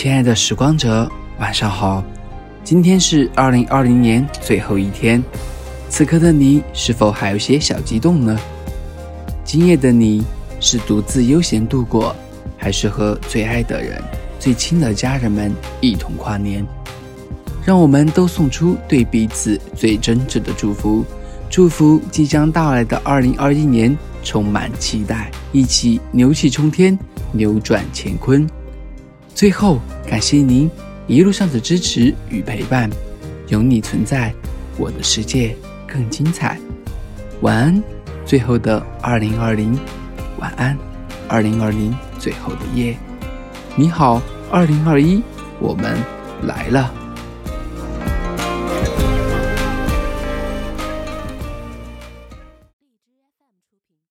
亲爱的时光者，晚上好。今天是二零二零年最后一天，此刻的你是否还有些小激动呢？今夜的你是独自悠闲度过，还是和最爱的人、最亲的家人们一同跨年？让我们都送出对彼此最真挚的祝福，祝福即将到来的二零二一年充满期待，一起牛气冲天，扭转乾坤。最后，感谢您一路上的支持与陪伴，有你存在，我的世界更精彩。晚安，最后的二零二零，晚安，二零二零最后的夜。你好，二零二一，我们来了。